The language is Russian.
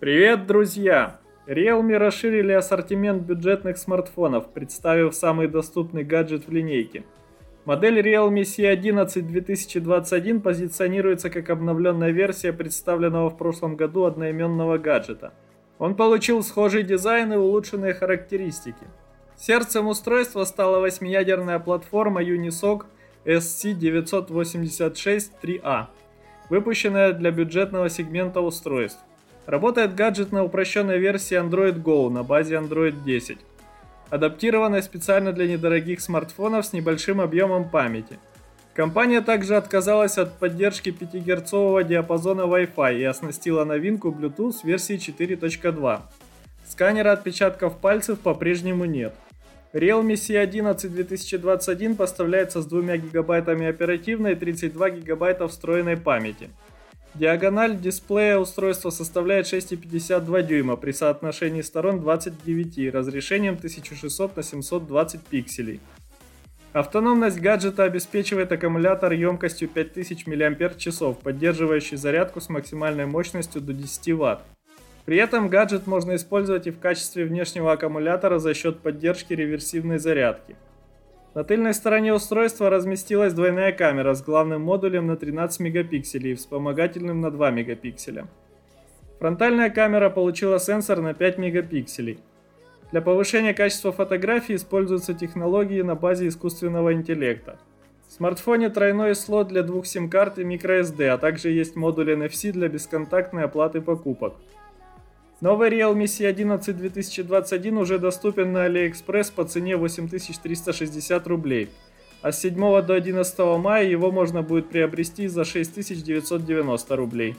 Привет, друзья! Realme расширили ассортимент бюджетных смартфонов, представив самый доступный гаджет в линейке. Модель Realme C11 2021 позиционируется как обновленная версия представленного в прошлом году одноименного гаджета. Он получил схожий дизайн и улучшенные характеристики. Сердцем устройства стала восьмиядерная платформа Unisoc SC986-3A, выпущенная для бюджетного сегмента устройств. Работает гаджет на упрощенной версии Android Go на базе Android 10, адаптированной специально для недорогих смартфонов с небольшим объемом памяти. Компания также отказалась от поддержки 5 Гц диапазона Wi-Fi и оснастила новинку Bluetooth версии 4.2. Сканера отпечатков пальцев по-прежнему нет. Realme C11 2021 поставляется с 2 гигабайтами оперативной и 32 гигабайта встроенной памяти – Диагональ дисплея устройства составляет 6,52 дюйма при соотношении сторон 29 разрешением 1600 на 720 пикселей. Автономность гаджета обеспечивает аккумулятор емкостью 5000 мАч, поддерживающий зарядку с максимальной мощностью до 10 Вт. При этом гаджет можно использовать и в качестве внешнего аккумулятора за счет поддержки реверсивной зарядки – на тыльной стороне устройства разместилась двойная камера с главным модулем на 13 мегапикселей и вспомогательным на 2 мегапикселя. Фронтальная камера получила сенсор на 5 мегапикселей. Для повышения качества фотографий используются технологии на базе искусственного интеллекта. В смартфоне тройной слот для двух сим-карт и microSD, а также есть модуль NFC для бесконтактной оплаты покупок. Новый Realme C11 2021 уже доступен на AliExpress по цене 8360 рублей, а с 7 до 11 мая его можно будет приобрести за 6990 рублей.